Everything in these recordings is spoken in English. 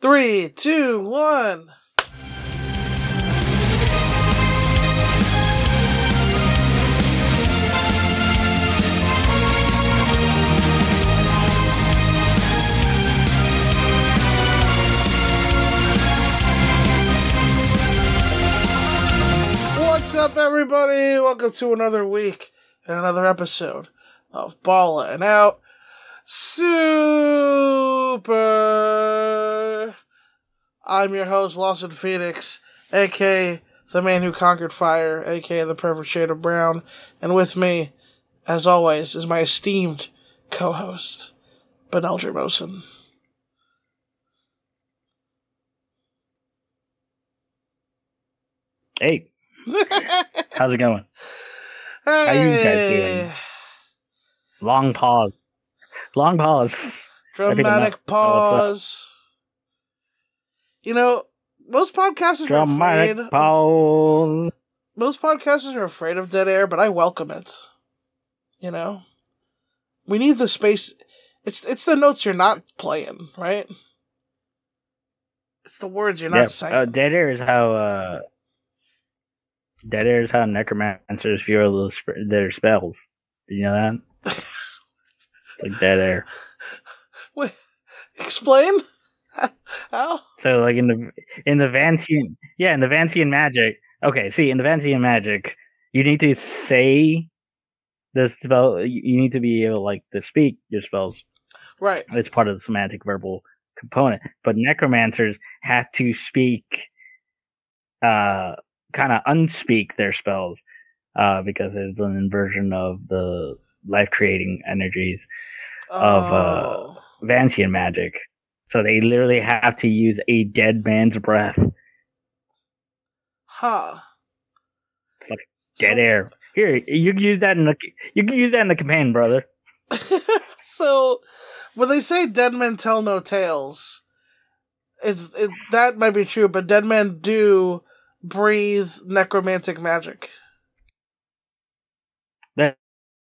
Three, two, one. What's up, everybody? Welcome to another week and another episode of Ballin' Out Super. I'm your host, Lawson Phoenix, aka the man who conquered fire, aka the perfect shade of brown, and with me, as always, is my esteemed co-host, Benel Jermosin. Hey, how's it going? hey, you guys doing? Long pause. Long pause. Dramatic pause. You know, most podcasters are afraid. Dramatic pause. most podcasters are afraid of dead air, but I welcome it. You know, we need the space. It's it's the notes you're not playing, right? It's the words you're not Yeah, saying. uh, dead air is how. uh Dead air is how necromancers sp- their spells. Did you know that? Like dead air. Wait, explain how? So like in the in the Vancian yeah, in the Vancian magic. Okay, see, in the Vancian magic, you need to say the spell you you need to be able like to speak your spells. Right. It's part of the semantic verbal component. But necromancers have to speak uh kind of unspeak their spells uh because it's an inversion of the life creating energies Of, uh, Oh. Vancian magic. So they literally have to use a dead man's breath, huh. dead So- air. Here, you can use that in the you can use that in the campaign, brother. so when they say dead men tell no tales, it's it, that might be true, but dead men do breathe necromantic magic.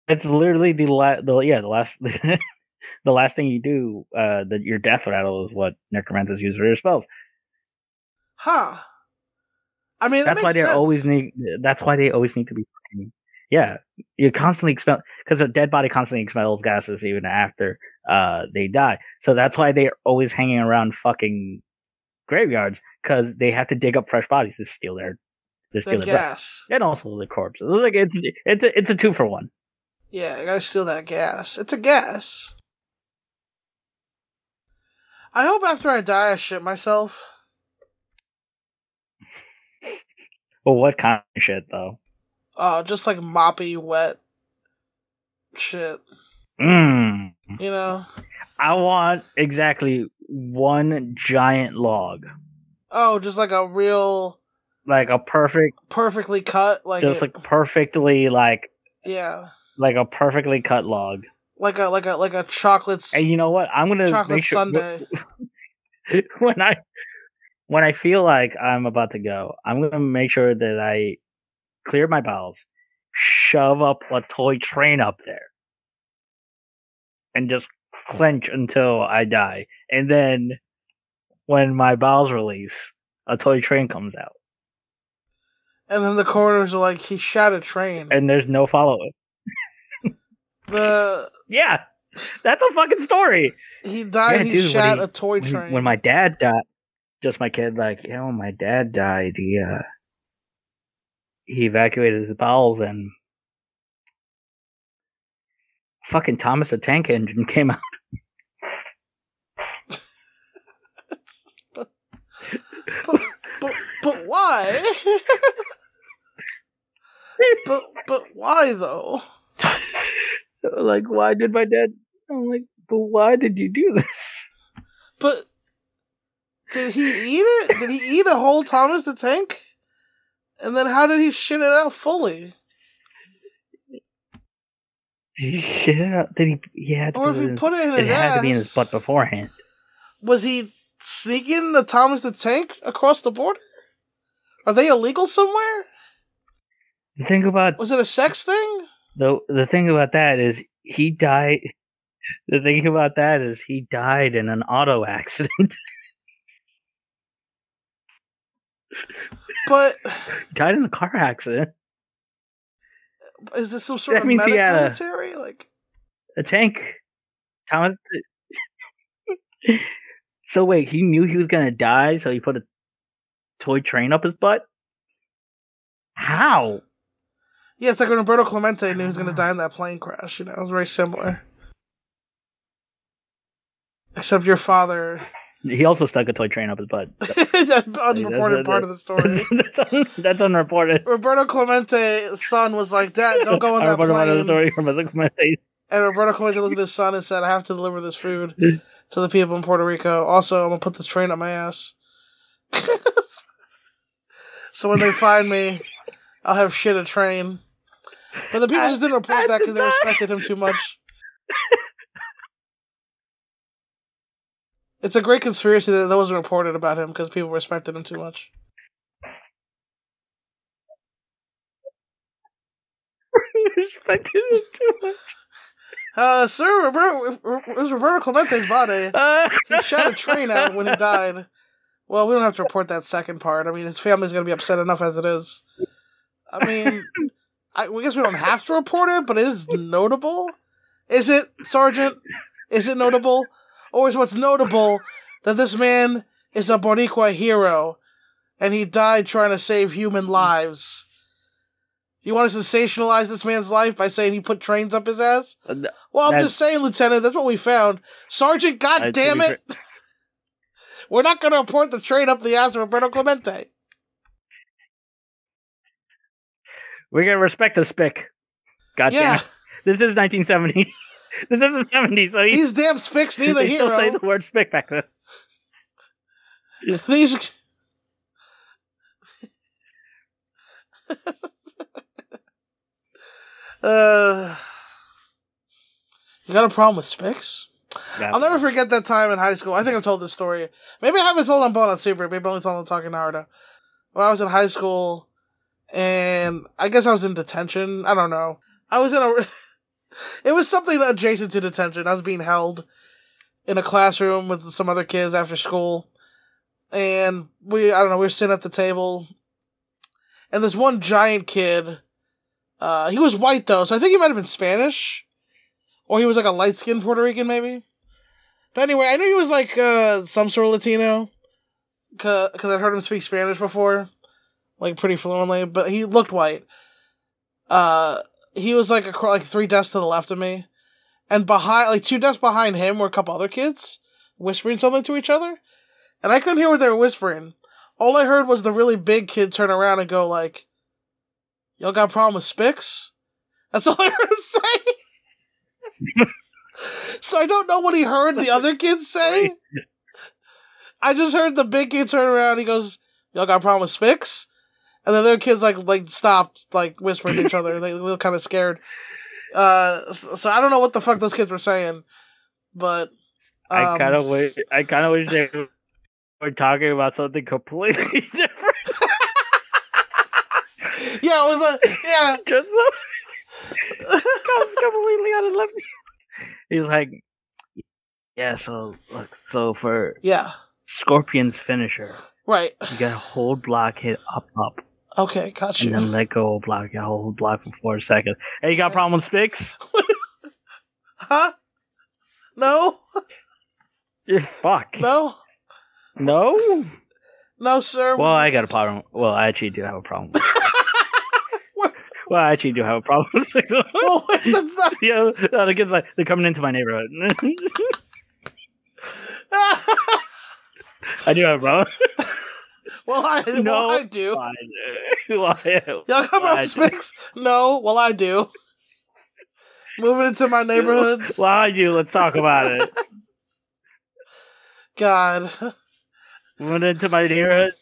It's literally the la- the yeah the last the last thing you do. Uh, that your death rattle is what necromancers use for their spells. Huh. I mean, that that's why they always need. That's why they always need to be. Yeah, you're constantly expel because a dead body constantly expels gases even after uh they die. So that's why they're always hanging around fucking graveyards because they have to dig up fresh bodies to steal their to the steal their breath. gas. and also the corpses. It's like it's it's a, it's a two for one. Yeah, I gotta steal that gas. It's a gas. I hope after I die, I shit myself. But what kind of shit though? Oh, just like moppy, wet shit. Mm. You know? I want exactly one giant log, Oh, just like a real like a perfect, perfectly cut, like just it- like perfectly like yeah, like a perfectly cut log. like a like a like a chocolate And you know what? I'm gonna chocolate make sure sundae. when I when I feel like I'm about to go, I'm gonna make sure that I clear my bowels, shove up a toy train up there, and just clench until I die. And then when my bowels release, a toy train comes out, And then the coroners are like, he shot a train. and there's no follow up. The Yeah, that's a fucking story. he died. Yeah, he dude, shot he- a toy when, train. when my dad died, just my kid, like, you know, when my dad died, he, uh, he evacuated his bowels and fucking Thomas the Tank Engine came out. but but why? but but why though? Like, why did my dad? I'm like, but why did you do this? But did he eat it? Did he eat a whole Thomas the Tank? And then how did he shit it out fully? Did he shit it out? Did he? He had to Or if put he it in- put it in it his had ass, to be in his butt beforehand. was he sneaking the Thomas the Tank across the border? Are they illegal somewhere? The thing about Was it a sex thing? The the thing about that is he died. The thing about that is he died in an auto accident. But Died in a car accident. is this some sort That of meta had a- Like, A tank. Thomas. so wait, he knew he was gonna die, so he put a toy train up his butt. How? Yeah, it's like when Roberto Clemente knew he was going to ah. die in that plane crash. You know, it was very similar. Except your father, He also stuck a toy train up his butt. that's the unreported That's- part of the story. that's, un- that's unreported. Roberto Clemente's son was like, "Dad, don't go in that Unreported part of the plane." story from Clemente. And Roberto Clemente looked at his son and said, "I have to deliver this food to the people in Puerto Rico. Also, I'm gonna put this train up my ass. so when they find me, I'll have shit a train." But the people just didn't report that because they respected him too much. It's a great conspiracy that that wasn't reported about him because people respected him too much. Respected him too much. Uh, sir, Roberto, it was Roberto Clemente's body. Uh, He shot a train out when he died. Well, we don't have to report that second part. I mean, his family's going to be upset enough as it is. I mean, I, I guess we don't have to report it, but it is notable. Is it, Sergeant? Is it notable? Or is what's notable that this man is a Boricua hero and he died trying to save human lives? You want to sensationalize this man's life by saying he put trains up his ass? Well, I'm That's- just saying, Lieutenant, that's what we found. Sergeant, god That's damn it! We're not going to report the train up the ass of Roberto Clemente. We're gonna respect the spick. Goddamn! yeah. This is 1970. this is the 70s, so he, these damn spics need a they still say the word spick back then. These. uh, you got a problem with spics? I'll never forget that time in high school. I think I've told this story. Maybe I haven't told on Bone on Super. Maybe I only told on Talking Naruto. When I was in high school, and I guess I was in detention. I don't know. I was in a. it was something adjacent to detention. I was being held in a classroom with some other kids after school, and we I don't know we were sitting at the table, and this one giant kid. Uh, he was white though, so I think he might have been Spanish, or he was like a light skinned Puerto Rican maybe. But anyway, I knew he was like uh, some sort of Latino, because I'd heard him speak Spanish before, like pretty fluently. But he looked white. Uh, he was like across, like three desks to the left of me, and behind like two desks behind him were a couple other kids whispering something to each other, and I couldn't hear what they were whispering. All I heard was the really big kid turn around and go like, "Y'all got a problem with Spix?" That's all I heard him say. so I don't know what he heard the other kids say. I just heard the big kid turn around. He goes, "Y'all got a problem with Spix?" And the other kids like like stopped like whispering to each other. They look kind of scared. Uh, so, so I don't know what the fuck those kids were saying, but I um, kind of wish. I kind of wish they were talking about something completely different. yeah, it was a yeah. Just comes completely out of left. He's like, yeah. So look, so for Yeah, Scorpion's finisher, right. you got a hold block, hit up, up, Okay, got and then let go of block. You gotta hold block for four seconds. Hey, you got a problem with Spix? Huh? No, Yeah, fuck. no, No. no, sir. Well, I got a problem. Well, I actually do have a problem. well, I actually do have a problem. Well, wait, that's not. yeah, no, the kids like they're coming into my neighborhood. I do have a problem. well, I No. well, I do. Why? Why? Y'all Why about do- Spix? No, well, I do. Moving into my neighborhoods. Well, I do. Let's talk about it. God. Moving into my neighborhood.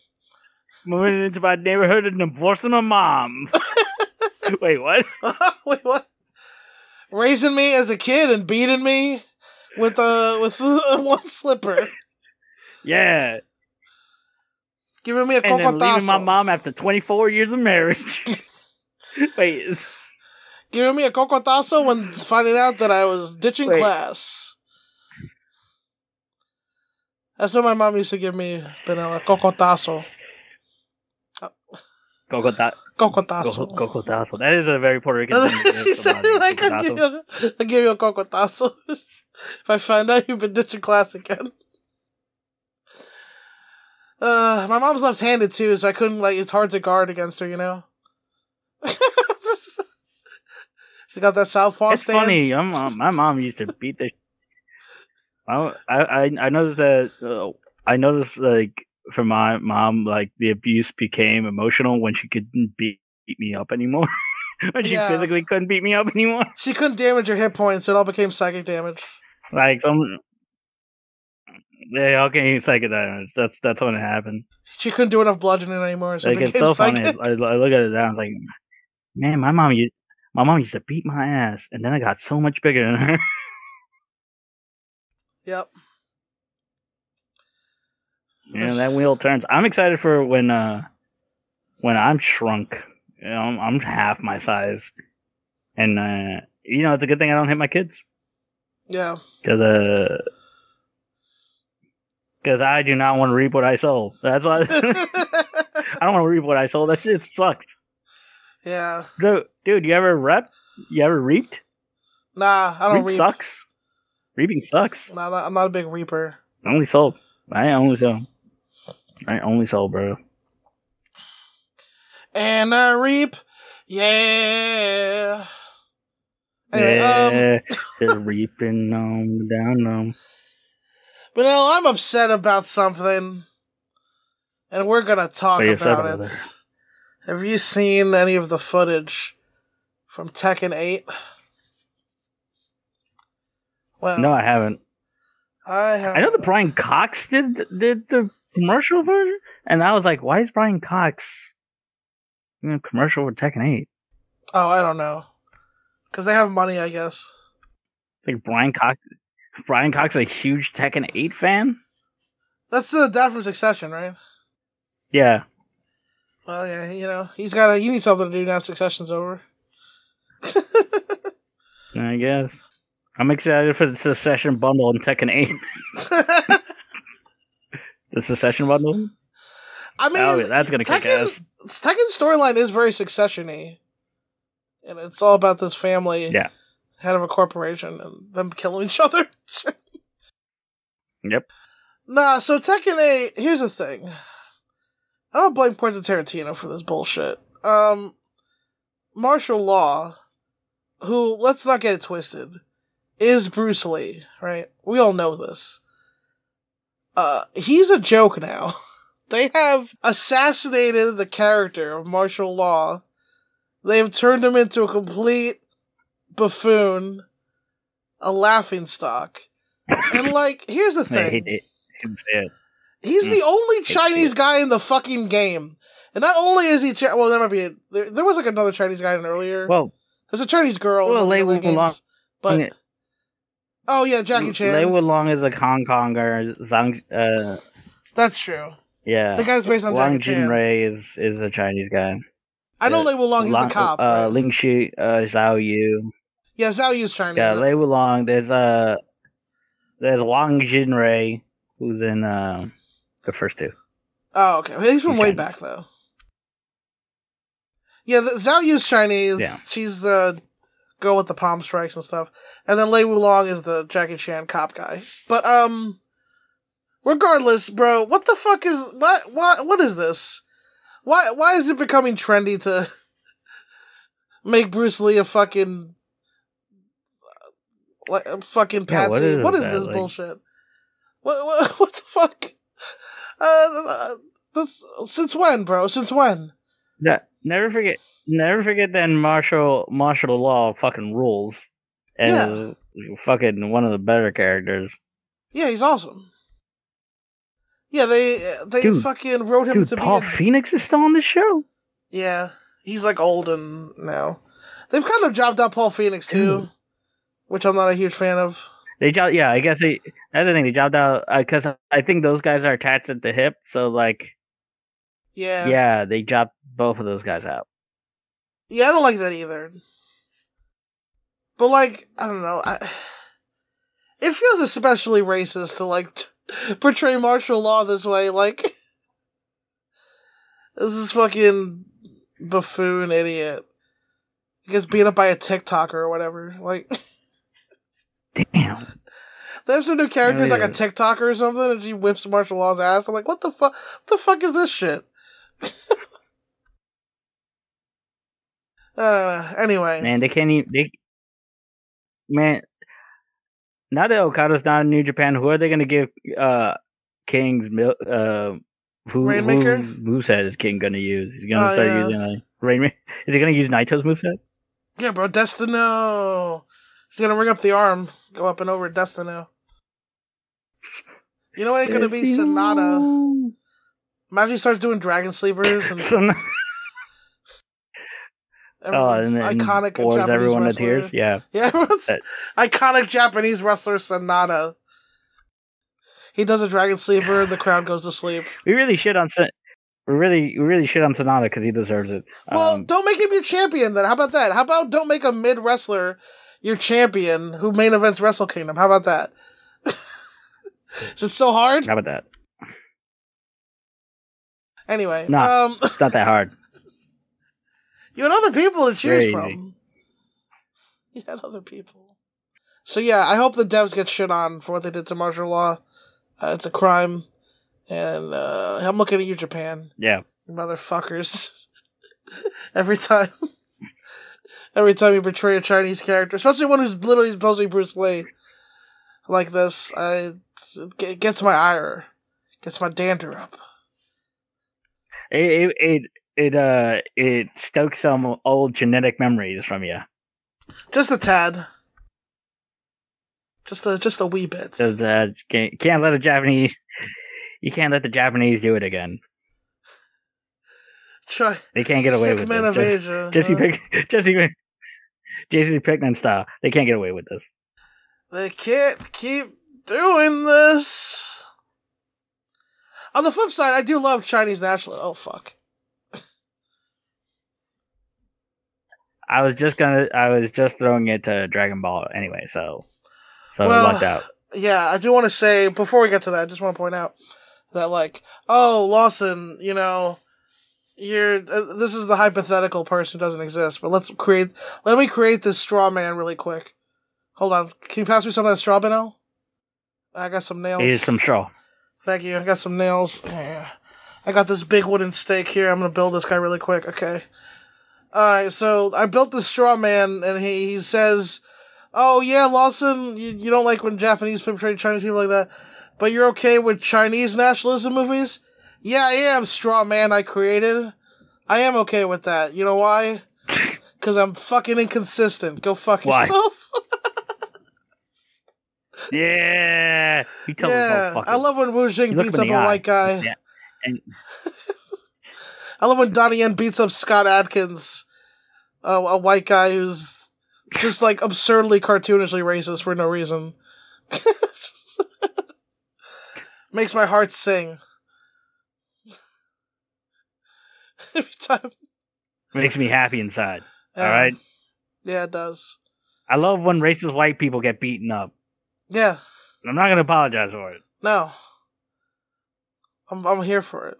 Moving into my neighborhood and divorcing my mom. Wait, what? Wait, what? Raising me as a kid and beating me with a with one slipper, Yeah. Giving me a And then leaving my mom after 24 years of marriage. Wait, giving me a cocotazo when finding out that I was ditching Wait. class. That's what my mom used to give me, Benella, cocotazo. Cocota- Cocotazo. co- cocotazo. That is a very Puerto Rican thing. she said it like I'll give, you, I'll give you a cocotazo if I find out you've been ditching class again. Uh, my mom's left-handed too, so I couldn't like. It's hard to guard against her, you know. She's got that southpaw It's stance. funny. Uh, my mom used to beat the. I I I noticed that. Uh, I noticed like for my mom, like the abuse became emotional when she couldn't beat, beat me up anymore. when she Yeah. physically couldn't beat me up anymore. She couldn't damage her hit points; so it all became psychic damage. Like some. Yeah, okay, psychic damage. That's that's when it happened. She couldn't do enough bludgeoning anymore, so Like it it's so funny. I, I look at it now. I'm like, man, my mom used my mom used to beat my ass, and then I got so much bigger than her. Yep. Yeah, that wheel turns. I'm excited for when uh when I'm shrunk. You know, I'm, I'm half my size, and uh you know it's a good thing I don't hit my kids Yeah. because uh because I do not want to reap what I sow. That's why I don't want to reap what I sow. That shit sucks, yeah. dude. Dude, you ever rep? You ever reaped? Nah, I don't Reap reap. sucks. Reaping sucks. Nah, I'm not a big reaper. I only sold. I only sold. I only sold, bro. And I reap. Yeah. Anyway, um, yeah, they're reaping on down them. But no, I'm upset about something, and we're gonna talk What are you upset about it. Have you seen any of the footage from Tekken 8? Well, No, I haven't. I have. I know that Brian Cox did did the commercial version, and I was like, why is Brian Cox in a commercial for Tekken Eight? Oh, I don't know. Because they have money, I guess. Like Brian Cox, Brian Cox, is a huge Tekken Eight fan. That's the dad from Succession, right? Yeah, Well, yeah, you know, he's got to. You need something to do now. Succession's over. I guess. I'm excited for the Succession bundle in Tekken Eight. the Succession bundle. I mean, oh, that's gonna kick Tekken- ass. Tekken's storyline is very succession-y. And it's all about this family, Yeah. Head of a corporation, and them killing each other. Yep. Nah, so Tekken 8, here's the thing. I don't blame Quentin Tarantino for this bullshit. Um, Marshall Law, who, let's not get it twisted, is Bruce Lee, right? We all know this. Uh, he's a joke now. they have assassinated the character of Marshall Law. They've turned him into a complete buffoon, a laughing stock. And like, here's the thing. hate it. Hate to say it. He's Mm. the only Chinese guy in the fucking game. And not only is he, Chi- well, there might be, a, there, there was like another Chinese guy in earlier. Well, There's a Chinese girl. in well, one of the Lei other games, Wulong- But, oh yeah, Jackie Chan. Lei Wulong is a Hong Konger. Zhang, uh, That's true. yeah. The guy's based on Wang Jackie Chan. Jinrei is is a Chinese guy. I know Yeah. Lei Wulong, he's Lang- the cop. Uh, right? Ling Shi, uh, Xiaoyu. Yeah, Xiaoyu's Chinese. Yeah, Lei Wulong. There's uh, there's Wang Jinrei, who's in uh, the first two. Oh, okay. He's from He's way Chinese. back though. Yeah, the, Xiaoyu's Chinese. Yeah. She's the girl with the palm strikes and stuff, and then Lei Wulong is the Jackie Chan cop guy. But um, regardless, bro, what the fuck is what what what is this? Why why is it becoming trendy to make Bruce Lee a fucking like a fucking Yeah, patsy? what is what is that, this like- bullshit? What, what what the fuck? Uh, uh, this, since when, bro? Since when? Yeah, never forget, never forget that martial Marshall Law fucking rules, and is fucking one of the better characters. Yeah, he's awesome. Yeah, they they Dude, fucking wrote him Dude, to Paul be. A, Phoenix is still on the show. yeah, he's like old and now. They've kind of jobbed out Paul Phoenix too, Dude. Which I'm not a huge fan of. They job, yeah, I guess they. That's the thing. They jobbed out uh, because I think those guys are attached at the hip. So like, Yeah, yeah, they jobbed both of those guys out. yeah, I don't like that either. But like, I don't know. I, it feels especially racist to like t- portray Marshall Law this way. Like, this is fucking buffoon idiot. He gets beat up by a TikToker or whatever. Like, Damn. they have some new characters like a. TikToker or something, and she whips Marshall Law's ass. I'm like, what the fuck? What the fuck is this shit? uh, anyway, Man, they can't even. They, man, now that Okada's not in New Japan, who are they going to give uh King's mil- uh who Rainmaker? who moveset is King going to use? He's going to Oh, start yeah. using a Rainmaker. Is he going to use Naito's moveset? yeah, bro, Destino. He's gonna ring up the arm, go up and over Destino. You know what? It's gonna be Sanada. Imagine he starts doing Dragon Sleepers and Son- oh, and then iconic bores Japanese everyone to wrestler. tears. Yeah, Yeah, iconic Japanese wrestler Sanada. He does a Dragon Sleeper, the crowd goes to sleep. we really shit on. Son- we really, we really shit on Sanada because he deserves it. Well, Um, don't make him your champion then. How about that? How about don't make a mid wrestler your champion who main events Wrestle Kingdom? How about that? Is it so hard? how about that? Anyway, Nah. um, It's not that hard. you had other people to choose from. You had other people. So yeah, I hope the devs get shit on for what they did to Marshall Law. Uh, it's a crime, and uh, I'm looking at you, Japan. Yeah. You motherfuckers. every time. Every time you betray a Chinese character, especially one who's literally supposed to be Bruce Lee, like this, I, it gets my ire. Gets my dander up. It it it, it uh it stokes some old genetic memories from you. Just a tad. Just a just a wee bit. uh, can't, can't let the Japanese. You can't let the Japanese do it again. Try They can't get away sick with men this. of Just- Asia. Jesse huh? Pick, Jesse Jesse Pinkman style. They can't get away with this. They can't keep doing this. On the flip side, I do love Chinese national. Oh fuck. I was just gonna. I was just throwing it to Dragon Ball anyway. So, so Well, lucked out. Yeah, I do want to say before we get to that, I just want to point out that like, oh Lawson, you know, you're uh, this is the hypothetical person who doesn't exist, but let's create. Let me create this straw man really quick. Hold on, can you pass me some of that straw, Benno? I got some nails. Here's some straw. Thank you. I got some nails. Yeah. I got this big wooden stake here. I'm gonna build this guy really quick. Okay. Alright, so I built this straw man and he, he says, Oh yeah, Lawson, you, you don't like when Japanese portray Chinese people like that, but you're okay with Chinese nationalism movies? Yeah, I am, straw man I created. I am okay with that. You know why? Cause I'm fucking inconsistent. Go fuck Why? yourself. Yeah, he told yeah, I love when Wu Jing beats up a eye. white guy. Yeah, and I love when Donnie Yen beats up Scott Adkins, a, a white guy who's just like absurdly cartoonishly racist for no reason. Makes my heart sing. Every time. makes me happy inside. All right. Yeah, it does. I love when racist white people get beaten up. Yeah. I'm not gonna apologize for it. No. I'm I'm here for it.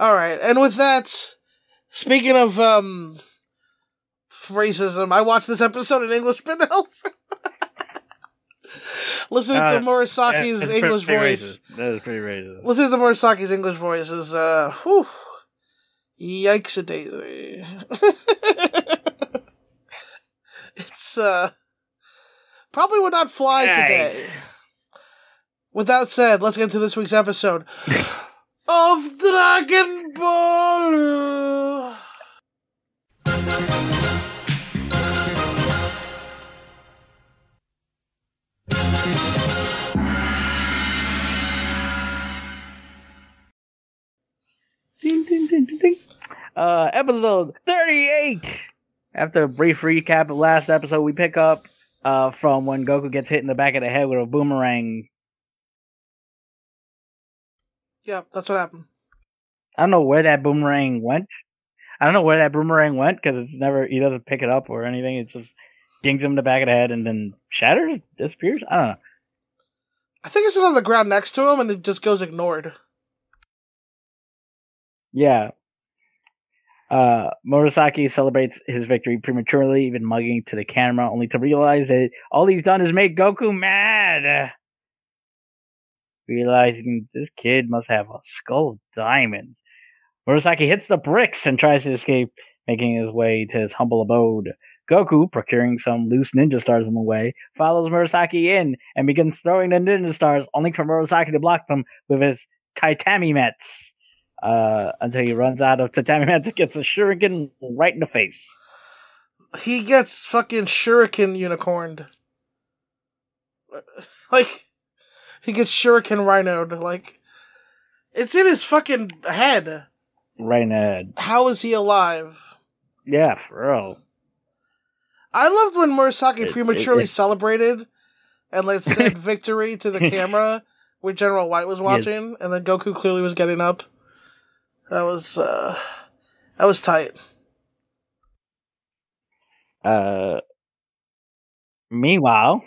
All right, and with that, speaking of um racism, I watched this episode in English, else. Listening Uh, to Murasaki's English voice. racist. That is pretty racist. Listening to Murasaki's English voice is uh whew, yikes a daisy. it's uh probably would not fly Yikes. today. With that said, let's get into this week's episode of Dragon Ball. Uh, episode 38. After a brief recap of last episode, we pick up uh, from when Goku gets hit in the back of the head with a boomerang. Yeah, that's what happened. I don't know where that boomerang went. I don't know where that boomerang went because it's never, he doesn't pick it up or anything. It just dings him in the back of the head and then shatters, disappears. I don't know. I think it's just on the ground next to him and it just goes ignored. Yeah. Uh, Murasaki celebrates his victory prematurely, even mugging to the camera, only to realize that all he's done is make Goku mad. Realizing this kid must have a skull of diamonds, Murasaki hits the bricks and tries to escape, making his way to his humble abode. Goku, procuring some loose ninja stars on the way, follows Murasaki in and begins throwing the ninja stars, only for Murasaki to block them with his tatami mats uh, until he runs out of tatami and gets a shuriken right in the face. He gets fucking shuriken unicorned. Like, he gets shuriken rhinoed. Like, it's in his fucking head. Right in head. How is he alive? Yeah, for real. I loved when Murasaki It- prematurely it- it- celebrated and like said victory to the camera when General White was watching, and then Goku clearly was getting up. That was uh that was tight. Uh, meanwhile,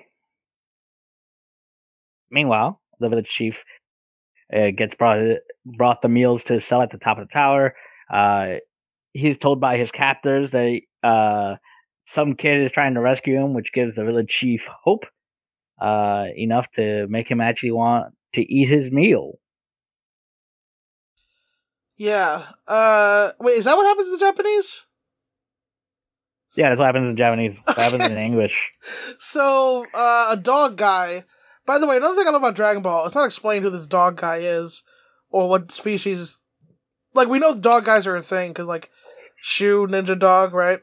meanwhile, the village chief uh, gets brought brought the meals to sell at the top of the tower. Uh, he's told by his captors that uh, some kid is trying to rescue him, which gives the village chief hope uh, enough to make him actually want to eat his meal. Yeah. Uh wait, is that what happens in the Japanese? Yeah, that's what happens in Japanese. What happens in English. So, uh a dog guy. By the way, another thing I love about Dragon Ball, it's not explained who this dog guy is or what species like we know dog guys are a thing cuz like Shu Ninja Dog, right?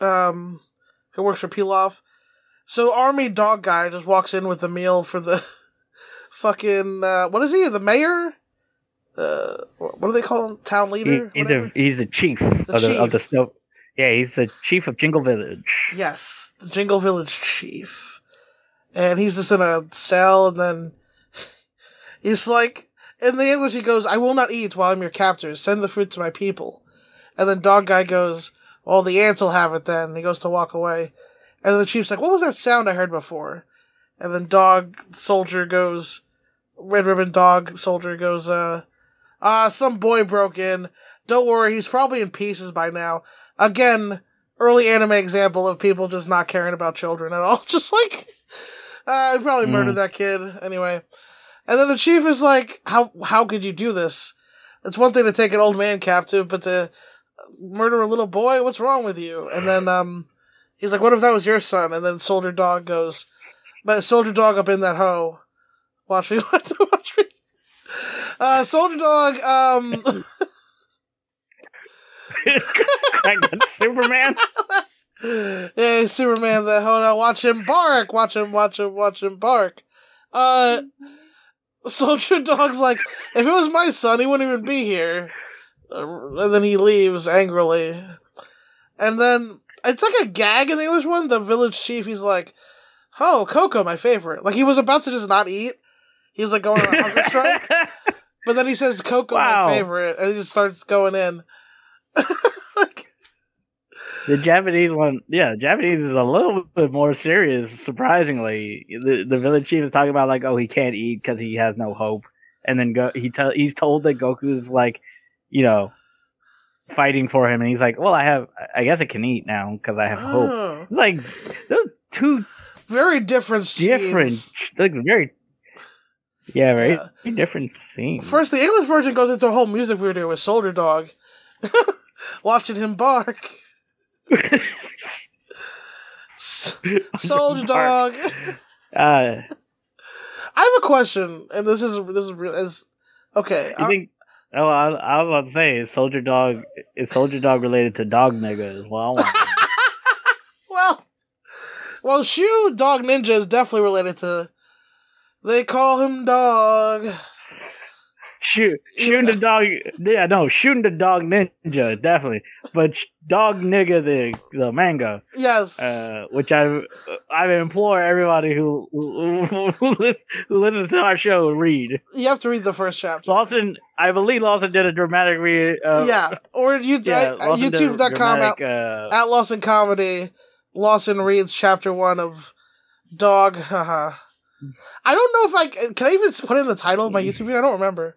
Um who works for Pilaf. So army dog guy just walks in with the meal for the fucking uh what is he? The mayor? Uh what do they call him? Town He, leader? he's Whatever? a he's the chief of the of the snow. Yeah, he's the chief of Jingle Village. Yes, the Jingle Village chief. And he's just in a cell, and then he's like, in the English, he goes, I will not eat while I'm your captor. Send the food to my people. And then Dog Guy goes, Well, the ants will have it then. And he goes to walk away. And the chief's like, What was that sound I heard before? And then Dog Soldier goes, Red Ribbon Dog Soldier goes, uh, ah, some boy broke in. Don't worry, he's probably in pieces by now. Again, early anime example of people just not caring about children at all. Just like, uh, I probably Mm. murdered that kid anyway. And then the chief is like, "How how could you do this? It's one thing to take an old man captive, but to murder a little boy, what's wrong with you?" And then um, he's like, "What if that was your son?" And then Soldier Dog goes, "But Soldier Dog up in that hoe. Watch me, watch me." Uh, Soldier Dog, um, Superman. yeah, Superman. That hold on, watch him bark, watch him, watch him, watch him bark. Uh, Soldier Dog's like, if it was my son, he wouldn't even be here. Uh, and then he leaves angrily. And then it's like a gag in the English one. The village chief, he's like, "Oh, Coco, my favorite." Like he was about to just not eat. He was like going on a hunger strike, but then he says, "Coco, Wow. my favorite," and he just starts going in. like, The Japanese one, yeah, the Japanese is a little bit more serious. Surprisingly, the the village chief is talking about like, oh, he can't eat because he has no hope, and then go he tell he's told that Goku's like, you know, fighting for him, and he's like, well, I have, I guess I can eat now because I have hope. oh, It's like those two very different. different, scenes. like very, yeah, very different scenes. First, the English version goes into a whole music video with Soldier Dog, watching him bark. Soldier Dog. uh, I have a question, and this is this is real. Is okay. you I- think? Oh, I, I was about to say, is Soldier Dog is Soldier Dog related to Dog Nigga as well? well, well, Shu Dog Ninja is definitely related to. They call him Dog. Shoot, shooting the dog. Yeah, no, shooting the dog ninja definitely, but dog nigga the the manga, Yes. uh, which I I implore everybody who who, who, who listens to our show read. you have to read the first chapter. Lawson, I believe Lawson did a dramatic read. Uh, yeah, or you, yeah, YouTube.com at, uh, at Lawson Comedy. Lawson reads chapter one of Dog. Haha. I don't know if I can I even put in the title of my YouTube video. I don't remember.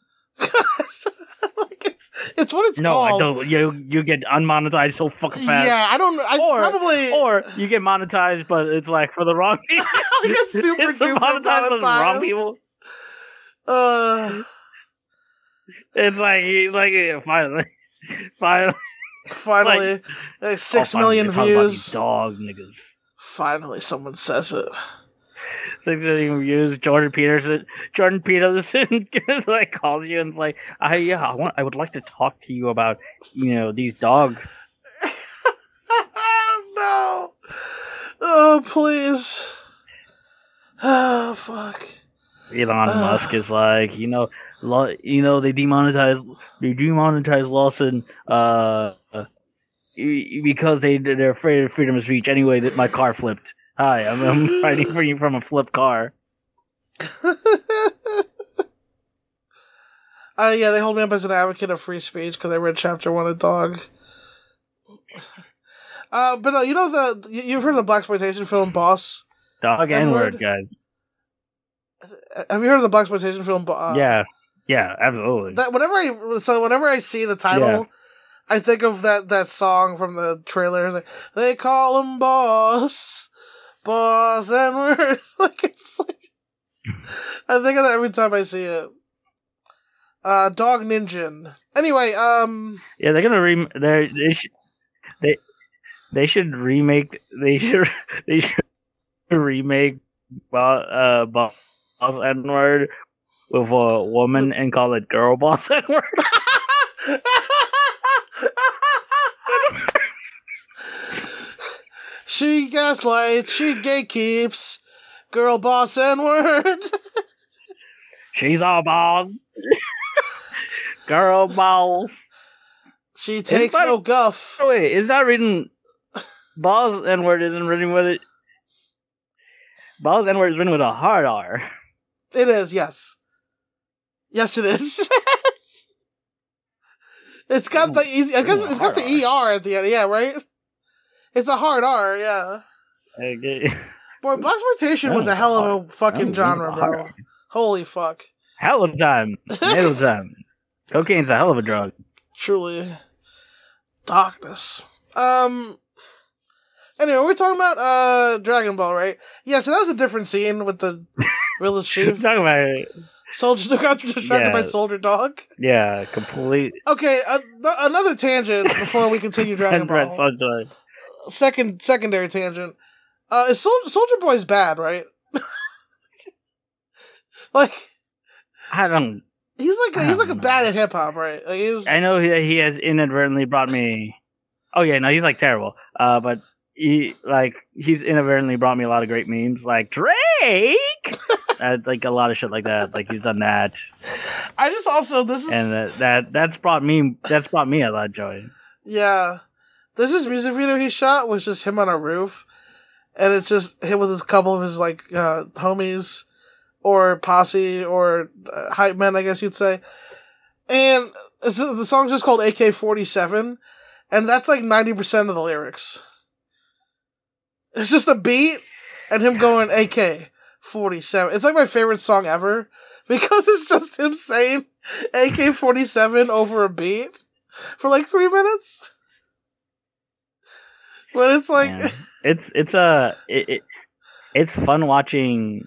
like it's, It's what it's no, called. I don't. You you get unmonetized so fucking fast. Yeah, I don't. I Or- probably Or you get monetized, but it's like for the wrong people. I get super it's duper monetized for the wrong people. Uh, It's like like finally, finally, finally, like, six Oh, million finally, these views. Dog niggas. Finally, someone says it. Six million views. Jordan Peterson. Jordan Peterson like calls you and is like, I yeah, I want. I would like to talk to you about you know these dogs. no. Oh please. Oh fuck. Elon Musk is like, you know, lo- you know, they demonetize, they demonetize Lawson, uh, because they they're afraid of freedom of speech. Anyway, that my car flipped. Hi, I'm, I'm writing for you from a flipped car. Uh, yeah, they hold me up as an advocate of free speech because I read chapter one of Dog. Uh, but uh, you know the you- you've heard of the black exploitation film Boss. Dog and N-word? guys. Uh, Have you heard of the black exploitation film? Uh, yeah, yeah, absolutely. That whenever I so whenever I see the title, Yeah. I think of that that song from the trailer. Like they call him Boss, Boss, Edward. like it's like. I think of that every time I see it. Uh, Dog Ninja. Anyway, um, yeah, they're gonna re. They they should they they should remake. They should they should remake. Uh, boss Edward with a woman and call it girl boss N she gaslights, she gatekeeps, girl boss N word. She's all balls. Girl balls. She takes no guff. Oh, wait, is that written? Balls N word isn't written with it. Balls N word is written with a hard R. It is, yes. Yes, it is. it's got the easy. I guess it's got the er at the end. Yeah, right. It's a hard R. Yeah. Okay. Boy, blaxploitation was a hell of a fucking genre, bro. Holy fuck. Hell of a time. Middle time. Cocaine's a hell of a drug. Truly. Darkness. Um. Anyway, we're talking about uh Dragon Ball, right? Yeah, so that was a different scene with the Real Chief. Talk about it. Soldier got distracted by Soldier Dog. Yeah, complete. Okay, uh, th- another tangent before we continue Dragon Ball. Sunshine. Second secondary tangent. Uh, is Sol- Soulja Boy's bad, right? like I don't. he's like I he's like a bad at hip hop, right? Like he's I know he, he has inadvertently brought me. Oh yeah, no, he's like terrible. Uh, but he like he's inadvertently brought me a lot of great memes, like Drake, uh, like a lot of shit like that. Like he's done that, I just also this is and that, that that's brought me that's brought me a lot of joy. yeah. This music video he shot was just him on a roof, and it's just him with his couple of his like uh, homies or posse or uh, hype men, I guess you'd say. And the song's just called AK forty seven, and that's like ninety percent of the lyrics. It's just a beat and him going AK forty seven. It's like my favorite song ever because it's just him saying AK forty seven over a beat for like three minutes. But it's like Man, it's it's a it, it, it's fun watching.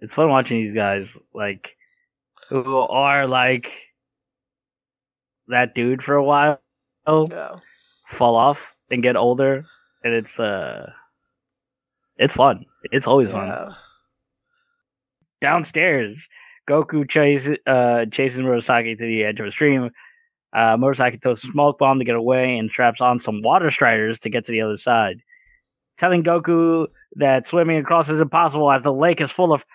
It's fun watching these guys like who are like that dude for a while yeah. fall off and get older, and it's uh, it's fun. It's always fun. Downstairs, Goku chase uh chases Murasaki to the edge of a stream. Uh, Murasaki throws a smoke bomb to get away and straps on some water striders to get to the other side, telling Goku that swimming across is impossible as the lake is full of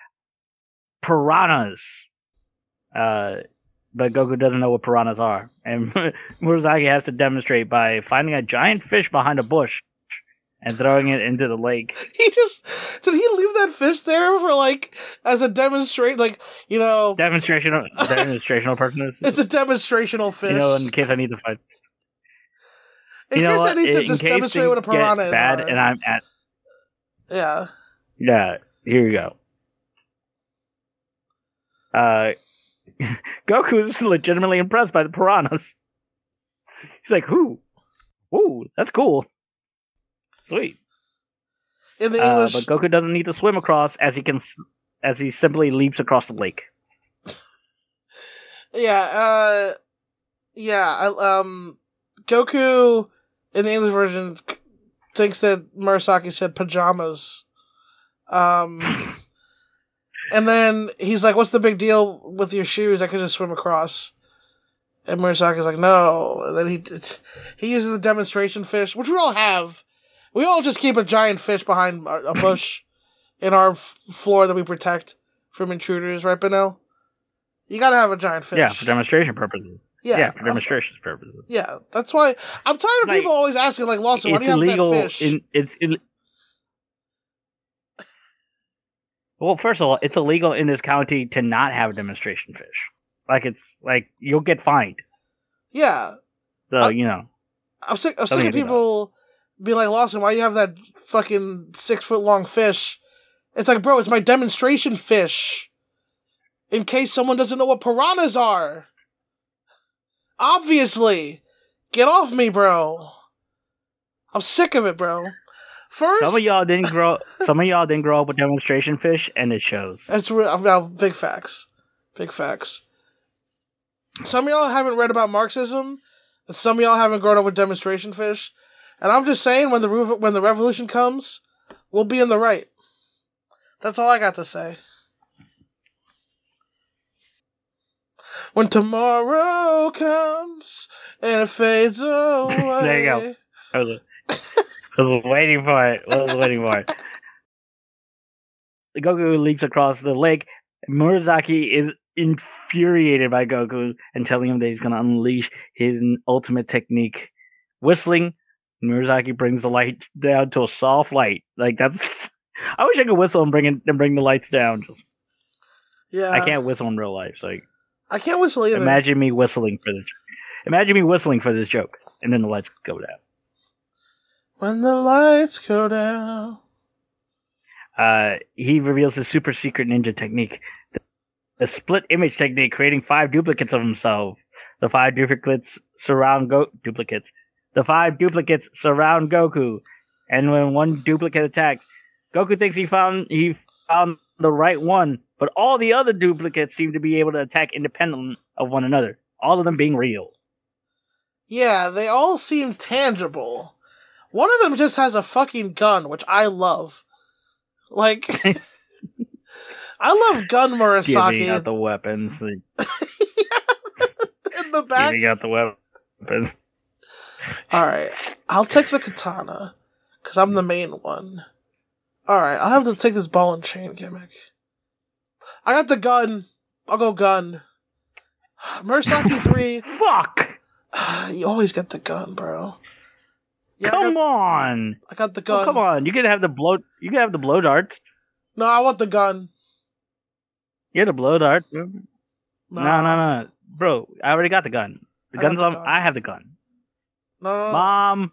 piranhas. Uh, but Goku doesn't know what piranhas are, and Murasaki has to demonstrate by finding a giant fish behind a bush and throwing it into the lake. He just did he leave that fish there for like as a demonstrate like, you know Demonstrational, demonstrational purposes. it's a demonstrational fish. You know, in case I need to fight. in you case I need to in just demonstrate what a piranha is. bad, alright. and I'm at yeah. yeah. Here you go. Uh, Goku's legitimately impressed by the piranhas. He's like, "Who? Ooh, that's cool. Sweet." In the Uh, but Goku doesn't need to swim across, as he can, as he simply leaps across the lake. yeah, uh, yeah, I, um, Goku in the English version thinks that Murasaki said pajamas. Um, and then he's like, "What's the big deal with your shoes? I could just swim across." And Murasaki's like, "No." And then he he uses the demonstration fish, which we all have. We all just keep a giant fish behind a bush in our f- floor that we protect from intruders, right, Benel? You gotta have a giant fish. Yeah, for demonstration purposes. Yeah, Yeah, for of- demonstration purposes. Yeah, that's why I'm tired of Like, people always asking, like, Lawson, why do you have illegal. that fish? In, it's Ill- well, first of all, it's illegal in this county to not have a demonstration fish. Like it's like you'll get fined. yeah, So I- you know, I'm sick. I'm sick of people being like, Lawson, why do you have that fucking six foot long fish? It's like, bro, it's my demonstration fish. In case someone doesn't know what piranhas are. Obviously, get off me, bro. I'm sick of it, bro. First, some of y'all didn't grow. some of y'all didn't grow up with demonstration fish, and it shows. That's real. I'm now big facts. Big facts. Some of y'all haven't read about Marxism, and some of y'all haven't grown up with demonstration fish. And I'm just saying, when the rev- when the revolution comes, we'll be in the right. That's all I got to say. When tomorrow comes and it fades away. There you go. I was, I was waiting for it. I was waiting for it. Goku leaps across the lake. Murasaki is infuriated by Goku and telling him that he's going to unleash his ultimate technique. Whistling, Murasaki brings the light down to a soft light. Like that's. I wish I could whistle and bring it and bring the lights down. Just Yeah, I can't whistle in real life. So like, I can't whistle either. imagine me whistling for this. Imagine me whistling for this joke, and then the lights go down. when the lights go down. uh, he reveals his super secret ninja technique, the, the split image technique, creating five duplicates of himself. The five duplicates surround Go duplicates. The five duplicates surround Goku, and when one duplicate attacks, Goku thinks he found he found the right one, but all the other duplicates seem to be able to attack independent of one another. All of them being real. Yeah, they all seem tangible. One of them just has a fucking gun, which I love. Like, I love gun Giving Murasaki out the weapons, like, in the back. giving out the weapons. All right, I'll take the katana because I'm the main one. All right, I'll have to take this ball and chain gimmick. I got the gun. I'll go gun. Murasaki three. Fuck! you always get the gun, bro. Yeah, I Come got, on! I got the Oh, gun. come on, you can have the blow. You can have the blow darts. No, I want the gun. You have the blow dart. No, No, no, no, bro. I already got the gun. The I gun's the on. gun. I have the gun. No. Mom,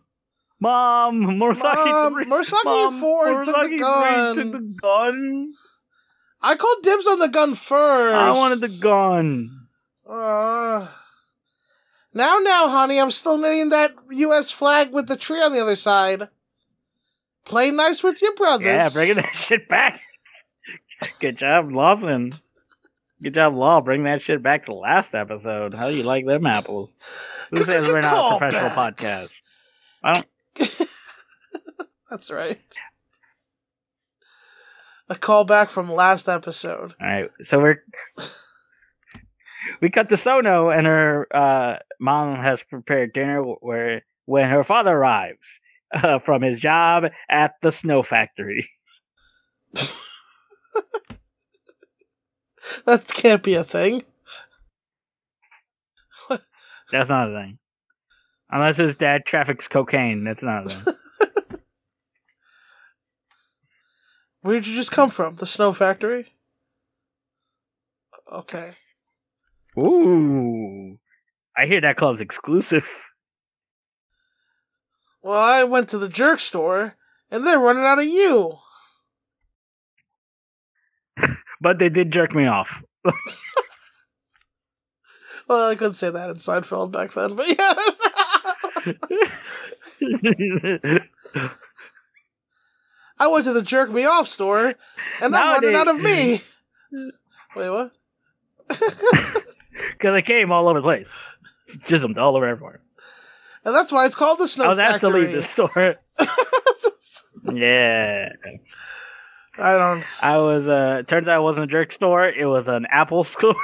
mom, Murasaki. Mom, three- Murasaki Mom, four took the Murasaki gun. Took the gun. I called dibs on the gun first. I wanted the gun. Uh, now, now, honey, I'm still knitting that U.S. flag with the tree on the other side. Play nice with your brothers. Yeah, bringing that shit back. Good job, Lawson. Good job, Law. Bring that shit back to last episode. How do you like them apples? Who says we're not a professional back. podcast? I don't. That's right. A callback from last episode. All right, so we're we cut to Sono, and her uh, mom has prepared dinner. Where when her father arrives uh, from his job at the snow factory, That can't be a thing. That's not a thing. Unless his dad traffics cocaine, that's not a thing. Where'd you just come from? The snow factory? Okay. Ooh, I hear that club's exclusive. Well, I went to the jerk store, and they're running out of you. But they did jerk me off. Well, I couldn't say that in Seinfeld back then, but yeah. I went to the jerk me off store, and I'm running out of me. Wait, what? Because it came all over the place. Jismed all over everywhere. And that's why it's called the Snow I was asked to leave the store. yeah. I don't. I was, uh, turns out it wasn't a jerk store, it was an Apple store.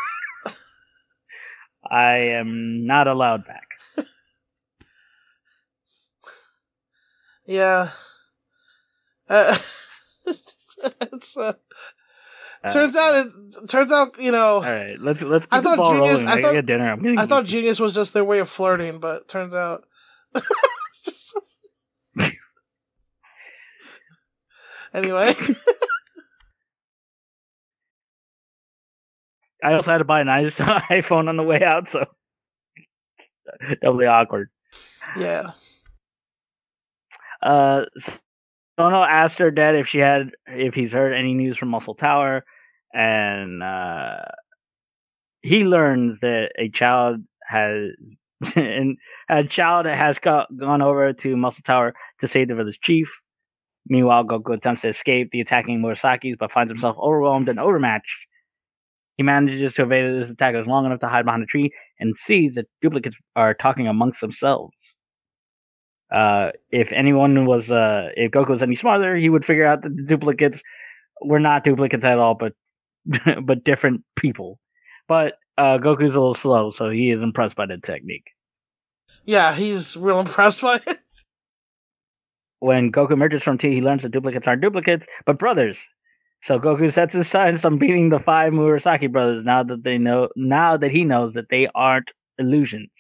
I am not allowed back. Yeah. Uh, it's, uh, turns Uh, out it turns out you know All right, let's let's keep I the thought ball Genius- rolling. I I, thought- get dinner. I'm getting I thought genius was just their way of flirting, but turns out anyway. I also had to buy an iPhone on the way out, so doubly awkward. Yeah. Uh, Sono asked her dad if she had if he's heard any news from Muscle Tower, and uh, he learns that a child has and a child has got, gone over to Muscle Tower to save the village chief. Meanwhile, Goku attempts to escape the attacking Murasakis, but finds himself overwhelmed and overmatched. He manages to evade this attackers long enough to hide behind a tree and sees that duplicates are talking amongst themselves. Uh, if anyone was, uh, if Goku was any smarter, he would figure out that the duplicates were not duplicates at all, but but different people. But uh, Goku's a little slow, so he is impressed by the technique. Yeah, he's real impressed by it. When Goku emerges from T, he learns that duplicates aren't duplicates, but brothers. So Goku sets his sights on beating the five Murasaki brothers now that they know now that he knows that they aren't illusions.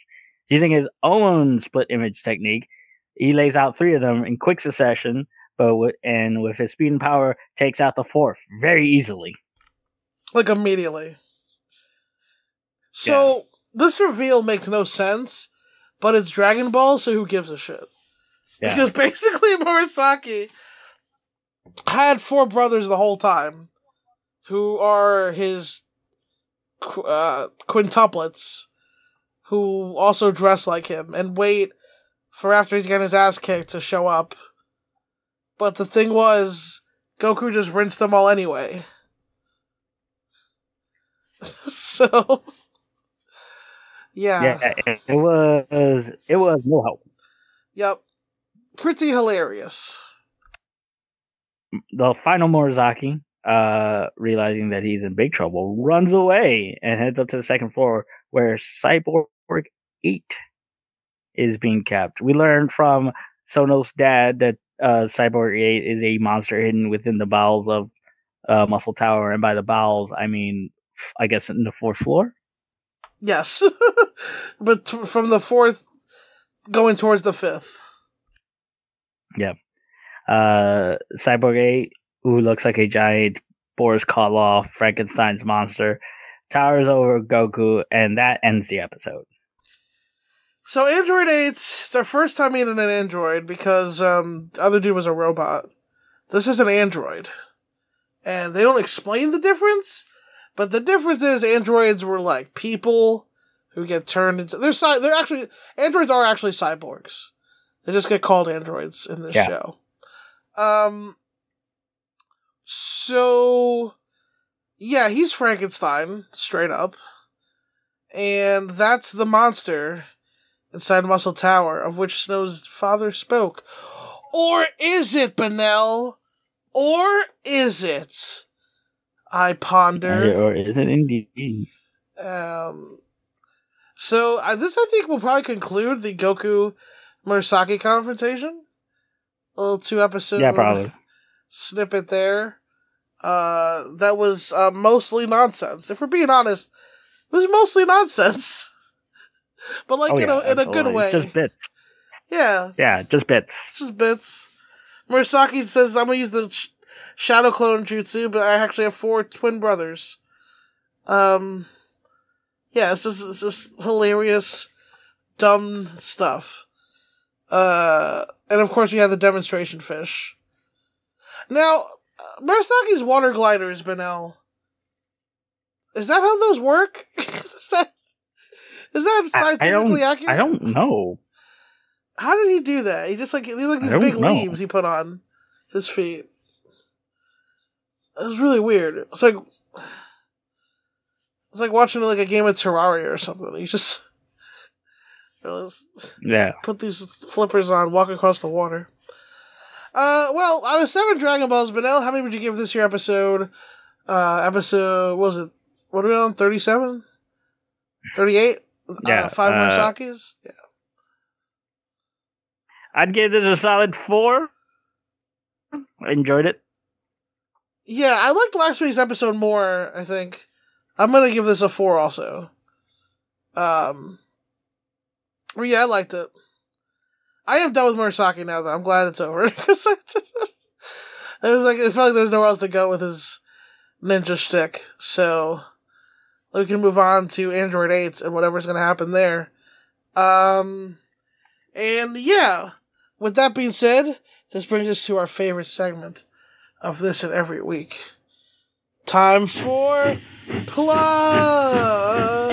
Using his own split image technique, he lays out three of them in quick succession, but w- and with his speed and power takes out the fourth very easily. Like immediately. So this reveal makes no sense, but it's Dragon Ball, so who gives a shit? Yeah. Because basically Murasaki had four brothers the whole time, who are his qu- uh, quintuplets, who also dress like him and wait for after he's getting his ass kicked to show up. But the thing was, Goku just rinsed them all anyway. so, yeah. Yeah, it, it was it was no help. Yep. Pretty hilarious. The final Murasaki, uh, realizing that he's in big trouble, runs away and heads up to the second floor where Cyborg 8 is being kept. We learned from Sonos' dad that uh, Cyborg 8 is a monster hidden within the bowels of uh, Muscle Tower. And by the bowels, I mean, I guess, in the fourth floor? Yes. but t- from the fourth going towards the fifth. Uh, Cyborg 8, who looks like a giant Boris Karloff Frankenstein's monster, towers over Goku, and that ends the episode. So Android 8, it's our first time meeting an android because um the other dude was a robot. This is an android. And they don't explain the difference, but the difference is androids were like people who get turned into they're cy- they're actually androids are actually cyborgs. They just get called androids in this Yeah. show. Um so yeah, he's Frankenstein straight up. And that's the monster inside Muscle Tower, of which Snow's father spoke. Or is it, Benel? Or is it? I ponder. Or is it indeed? Um, so uh, this, I think, will probably conclude the Goku Murasaki confrontation. Little two episode Yeah, probably. snippet there. Uh, that was uh, mostly nonsense. If we're being honest, it was mostly nonsense. but like oh, in yeah, a in a good way. It's just bits. yeah, Yeah, just bits. just bits. Murasaki says, I'm gonna use the sh- shadow clone jutsu, but I actually have four twin brothers. Um, yeah, it's just, it's just hilarious, dumb stuff. Uh, and of course we have the demonstration fish. Now, Murasaki's water gliders, Benel. Is that how those work? is that, is that I- I scientifically accurate? I don't know. How did he do that? He just like he like these big know. leaves he put on his feet. It was really weird. It's like it's like watching like a game of Terraria or something. He just know, Yeah. put these flippers on, walk across the water. Uh, well, out of seven Dragon Balls, Benel, how many would you give this year episode? Uh, episode, what was it? What are we on? 37? 38? Yeah, Uh, five uh, Murasaki's? Yeah. I'd give this a solid four. I Enjoyed it. Yeah, I liked last week's episode more, I think. I'm gonna give this a four also. Um, yeah, I liked it. I am done with Murasaki now, though. I'm glad it's over. 'Cause I just- it was like, it felt like there's nowhere else to go with his ninja stick. So, we can move on to Android 8 and whatever's gonna happen there. Um, and yeah, with that being said, this brings us to our favorite segment of this and every week. Time for plug.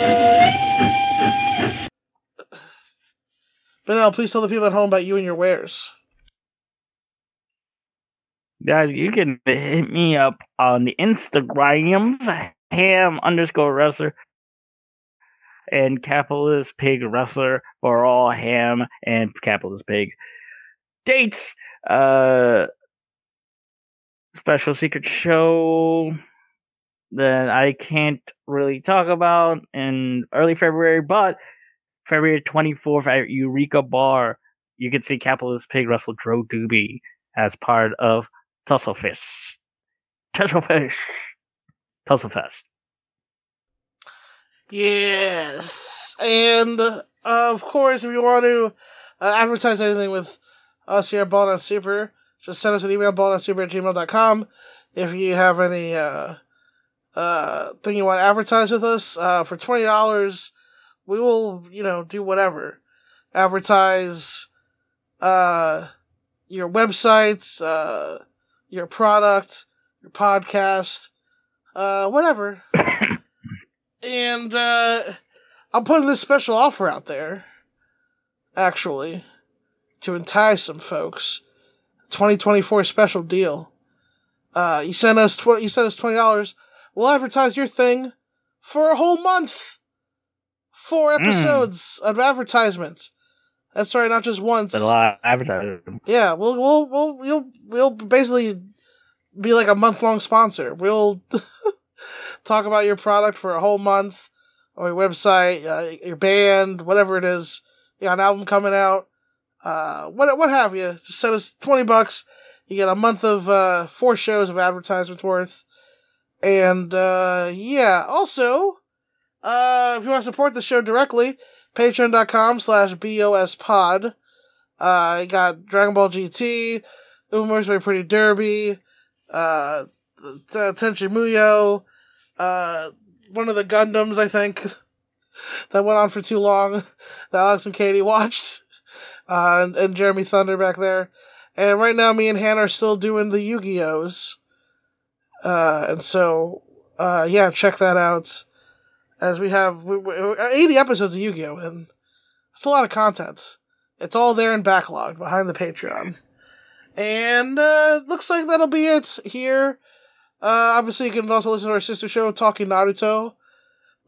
Benel, please tell the people at home about you and your wares. Guys, you can hit me up on the Instagrams, ham underscore wrestler and capitalist pig wrestler for all ham and capitalist pig dates. Uh, special secret show that I can't really talk about in early February, but February 24th at Eureka Bar, you can see Capitalist Pig wrestle Dro Doobie as part of Tusslefish. Tusslefish. Tusslefest. Yes. And, uh, of course, if you want to uh, advertise anything with us here at Ball Super, just send us an email, ballnutsuper at gmail.com. If you have any uh, uh, thing you want to advertise with us, uh, for $20, we will, you know, do whatever. Advertise uh, your websites, uh, your product, your podcast, uh, whatever. and uh, I'm putting this special offer out there, actually, to entice some folks. 2024 special deal. Uh, you send us tw- you send us twenty dollars. We'll advertise your thing for a whole month. Four episodes of advertisements. That's right, not just once. But a lot of advertising. Yeah, we'll we'll we'll we'll we'll basically be like a month long sponsor. We'll talk about your product for a whole month, or your website, uh, your band, whatever it is. You got an album coming out, uh, what what have you? Just send us twenty bucks. You get a month of uh, four shows of advertisements worth, and uh, yeah. Also, uh, if you want to support the show directly, patreon.com slash bos pod. Uh, you got Dragon Ball GT, Uma's Very Pretty Derby, uh, T- Tenchi Muyo, uh, one of the Gundams, I think, that went on for too long, that Alex and Katie watched, uh, and, and Jeremy Thunder back there. And right now, me and Hannah are still doing the Yu Gi Ohs. Uh, and so, uh, yeah, check that out. As we have we, we, 80 episodes of Yu Gi Oh! and it's a lot of content. It's all there in backlog behind the Patreon. And uh, looks like that'll be it here. Uh, obviously, you can also listen to our sister show, Talking Naruto.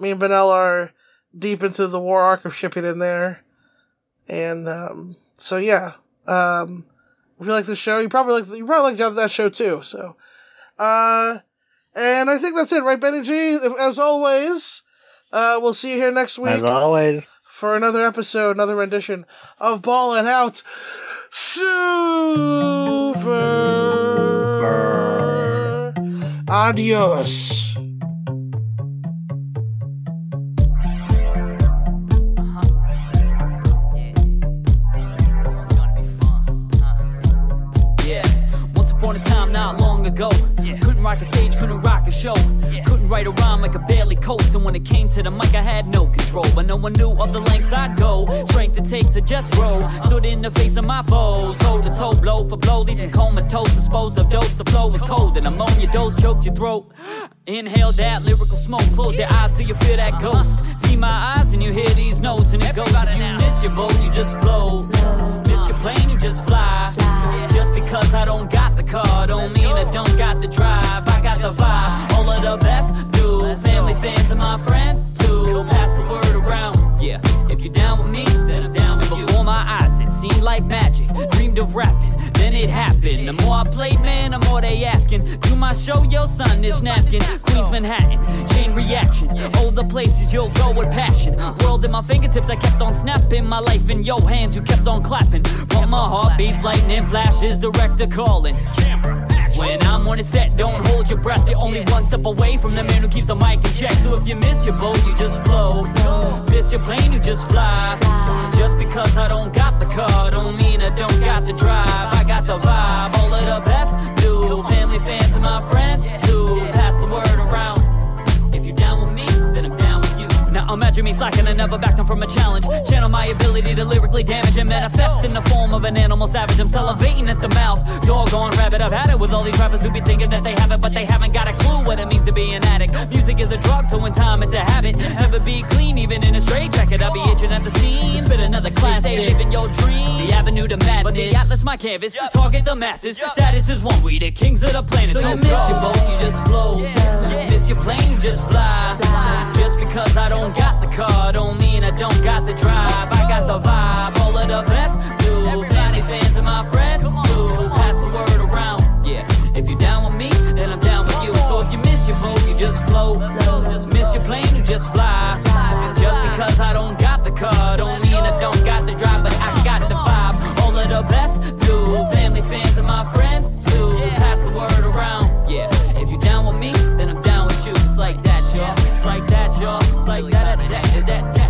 Me and Benel are deep into the war arc of Shippuden. And um, so, yeah. Um, if you like the show, you probably like you probably like that show too. So, uh, and I think that's it, right, Benny G? As always, uh, we'll see you here next week As always. for another episode, another rendition of Ballin' Out Super. Adios. Yeah. Once upon a time, not long ago. Rock a stage, couldn't rock a show. Couldn't write a rhyme like a barely coast. And when it came to the mic, I had no control. But no one knew of the lengths I'd go. Strength it takes to just grow. Stood in the face of my foes. Toe to toe, blow for blow. Leaving comatose. Dispose of dope. The flow was cold. And ammonia dose choked your throat. Inhale that lyrical smoke. Close your eyes till you feel that ghost. See my eyes and you hear these notes. and it goes. If you miss your boat, you just float. Miss your plane, you just fly. Just because I don't got the car, don't mean I don't got the drive. I got the vibe, all of the best do. Family, fans, and my friends too. Pass the word around. Yeah, if you're down with me, then I'm down with you. Before my eyes, seemed like magic. Dreamed of rapping, then it happened. The more I played, man, the more they asking. Do my show, yo, son, is napkin. Queens, Manhattan, chain reaction. All the places you'll go with passion. World in my fingertips, I kept on snapping. My life in your hands, you kept on clapping. But my heart beats lightning flashes, director calling. When I'm on a set, don't hold your breath. You're only one step away from the man who keeps the mic in check. So if you miss your boat, you just float. Miss your plane, you just fly. Just because I don't got car, don't mean I don't got the drive. I got the vibe, all of the best do. Family, fans, and my friends too. Pass the word around. Now imagine me slacking and never backed down from a challenge. Channel my ability to lyrically damage and manifest in the form of an animal savage. I'm salivating at the mouth. Doggone rabbit, I've had it with all these rappers who be thinking that they have it, but they haven't got a clue what it means to be an addict. Music is a drug, so in time it's a habit. Never be clean, even in a straight jacket. I'll be itching at the seams. Spit another classic, living your dream. The avenue to madness. But the atlas, my canvas, target the masses. Status is one, we the kings of the planet. So, you miss your boat, you just float. Miss your plane, you just fly. Just because I don't got the car, don't mean I don't got the drive. I got the vibe, all of the best do. Johnny fans and my friends too. Pass the word around. Yeah, if you're down with me, then I'm down with you. So if you miss your boat, you just float. Miss your plane, you just fly. Just because I don't got the car, don't mean I don't got the drive, but I got the vibe. All of the best do. Family fans and my friends too. Pass the word around. Yeah, if you're down with me, then I'm down with you. It's like that, y'all. It's like that, y'all. It's like that that.